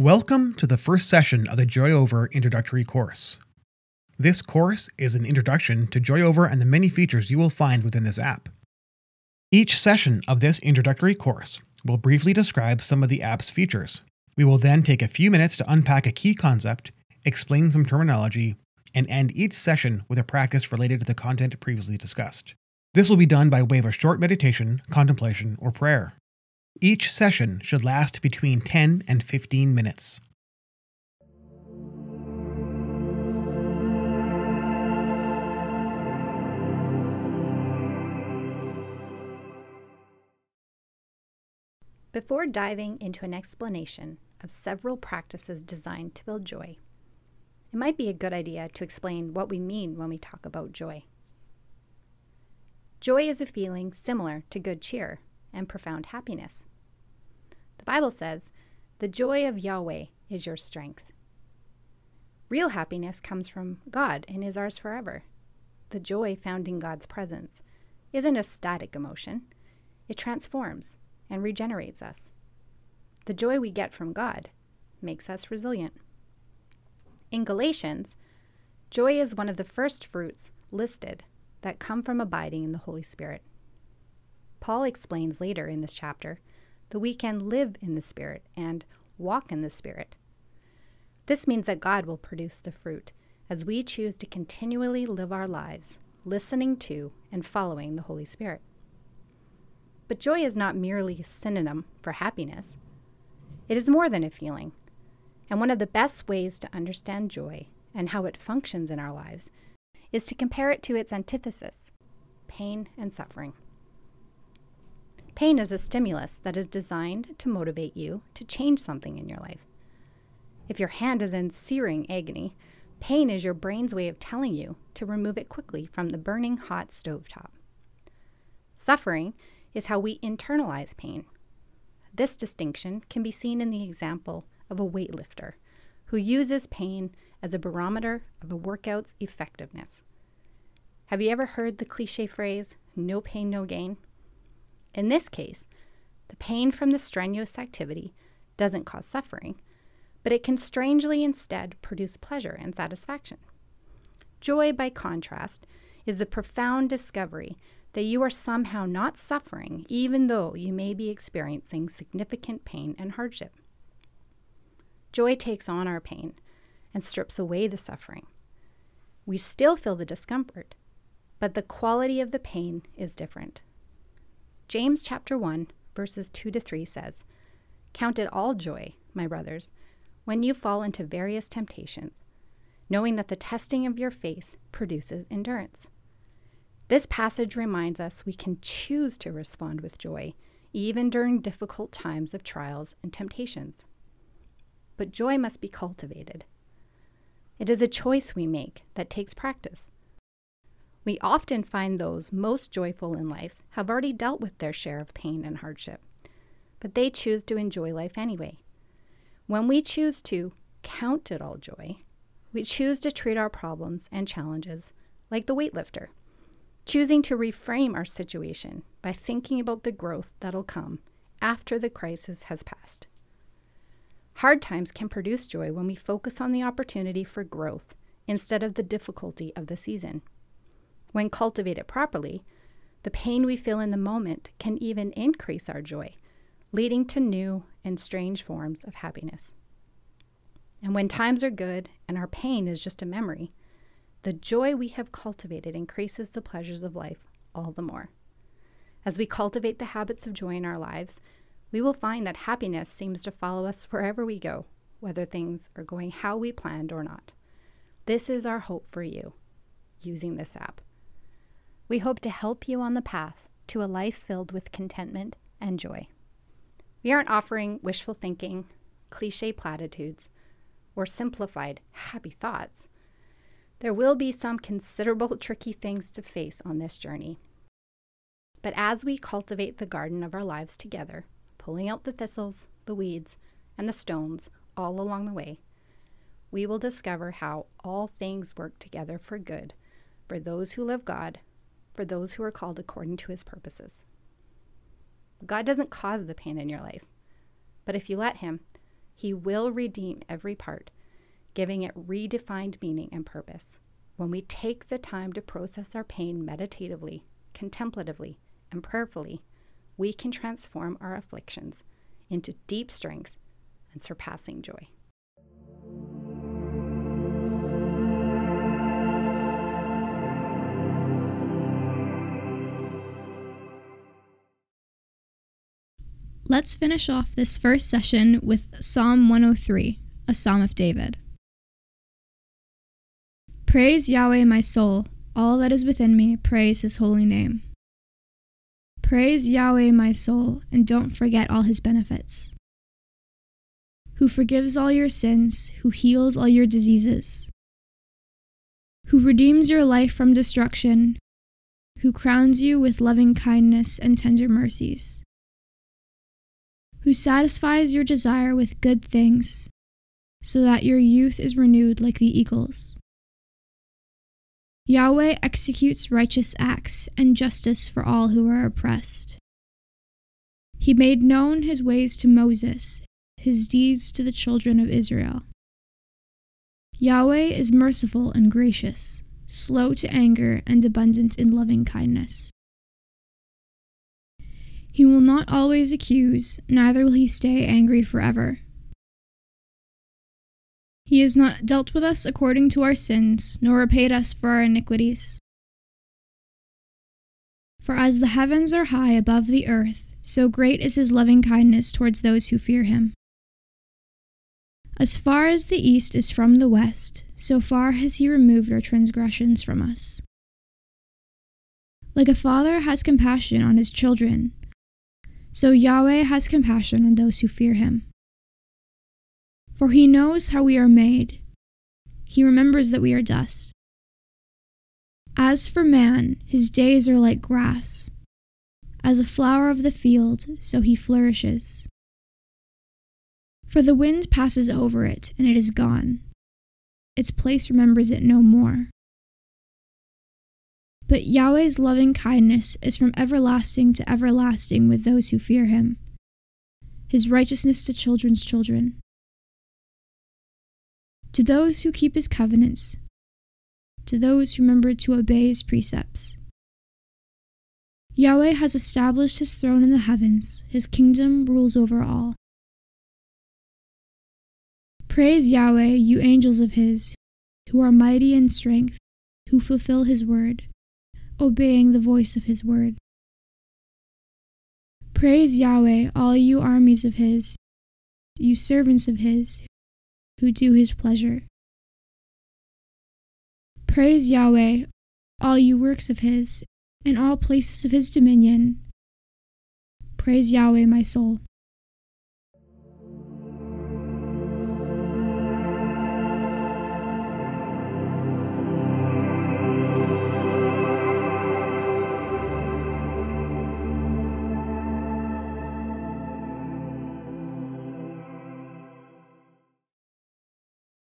Welcome to the first session of the JoyOver introductory course. This course is an introduction to JoyOver and the many features you will find within this app. Each session of this introductory course will briefly describe some of the app's features. We will then take a few minutes to unpack a key concept, explain some terminology, and end each session with a practice related to the content previously discussed. This will be done by way of a short meditation, contemplation, or prayer. Each session should last between 10 and 15 minutes. Before diving into an explanation of several practices designed to build joy, it might be a good idea to explain what we mean when we talk about joy. Joy is a feeling similar to good cheer and profound happiness. The Bible says, The joy of Yahweh is your strength. Real happiness comes from God and is ours forever. The joy found in God's presence isn't a static emotion, it transforms and regenerates us. The joy we get from God makes us resilient. In Galatians, joy is one of the first fruits listed that come from abiding in the Holy Spirit. Paul explains later in this chapter that we can live in the Spirit and walk in the Spirit. This means that God will produce the fruit as we choose to continually live our lives listening to and following the Holy Spirit. But joy is not merely a synonym for happiness, it is more than a feeling. And one of the best ways to understand joy and how it functions in our lives is to compare it to its antithesis pain and suffering. Pain is a stimulus that is designed to motivate you to change something in your life. If your hand is in searing agony, pain is your brain's way of telling you to remove it quickly from the burning hot stovetop. Suffering is how we internalize pain. This distinction can be seen in the example of a weightlifter who uses pain as a barometer of a workout's effectiveness. Have you ever heard the cliche phrase, no pain, no gain? In this case, the pain from the strenuous activity doesn't cause suffering, but it can strangely instead produce pleasure and satisfaction. Joy, by contrast, is the profound discovery that you are somehow not suffering, even though you may be experiencing significant pain and hardship. Joy takes on our pain and strips away the suffering. We still feel the discomfort, but the quality of the pain is different. James chapter 1, verses 2 to 3 says, Count it all joy, my brothers, when you fall into various temptations, knowing that the testing of your faith produces endurance. This passage reminds us we can choose to respond with joy, even during difficult times of trials and temptations. But joy must be cultivated. It is a choice we make that takes practice. We often find those most joyful in life have already dealt with their share of pain and hardship, but they choose to enjoy life anyway. When we choose to count it all joy, we choose to treat our problems and challenges like the weightlifter choosing to reframe our situation by thinking about the growth that'll come after the crisis has passed. Hard times can produce joy when we focus on the opportunity for growth instead of the difficulty of the season. When cultivated properly, the pain we feel in the moment can even increase our joy, leading to new and strange forms of happiness. And when times are good and our pain is just a memory, the joy we have cultivated increases the pleasures of life all the more. As we cultivate the habits of joy in our lives, we will find that happiness seems to follow us wherever we go, whether things are going how we planned or not. This is our hope for you using this app. We hope to help you on the path to a life filled with contentment and joy. We aren't offering wishful thinking, cliche platitudes, or simplified happy thoughts. There will be some considerable tricky things to face on this journey. But as we cultivate the garden of our lives together, pulling out the thistles, the weeds, and the stones all along the way, we will discover how all things work together for good for those who love God, for those who are called according to his purposes. God doesn't cause the pain in your life, but if you let him, He will redeem every part, giving it redefined meaning and purpose. When we take the time to process our pain meditatively, contemplatively, and prayerfully, we can transform our afflictions into deep strength and surpassing joy. Let's finish off this first session with Psalm 103, a Psalm of David. Praise Yahweh, my soul, all that is within me, praise his holy name. Praise Yahweh, my soul, and don't forget all his benefits. Who forgives all your sins, who heals all your diseases, who redeems your life from destruction, who crowns you with loving kindness and tender mercies who satisfies your desire with good things, so that your youth is renewed like the eagles. Yahweh executes righteous acts and justice for all who are oppressed. He made known his ways to Moses, his deeds to the children of Israel. Yahweh is merciful and gracious, slow to anger and abundant in loving kindness. He will not always accuse, neither will he stay angry forever. He has not dealt with us according to our sins, nor repaid us for our iniquities. For as the heavens are high above the earth, so great is his loving kindness towards those who fear him. As far as the east is from the west, so far has he removed our transgressions from us. Like a father has compassion on his children, so Yahweh has compassion on those who fear him. For he knows how we are made, he remembers that we are dust. As for man, his days are like grass. As a flower of the field, so he flourishes. For the wind passes over it, and it is gone. Its place remembers it no more. But Yahweh's loving kindness is from everlasting to everlasting with those who fear him, his righteousness to children's children. To those who keep his covenants, to those who remember to obey his precepts. Yahweh has established his throne in the heavens, his kingdom rules over all. Praise Yahweh, you angels of his, who are mighty in strength, who fulfill his word obeying the voice of his word. Praise Yahweh, all you armies of his, you servants of his, who do his pleasure. Praise Yahweh, all you works of his, and all places of his dominion. Praise Yahweh, my soul.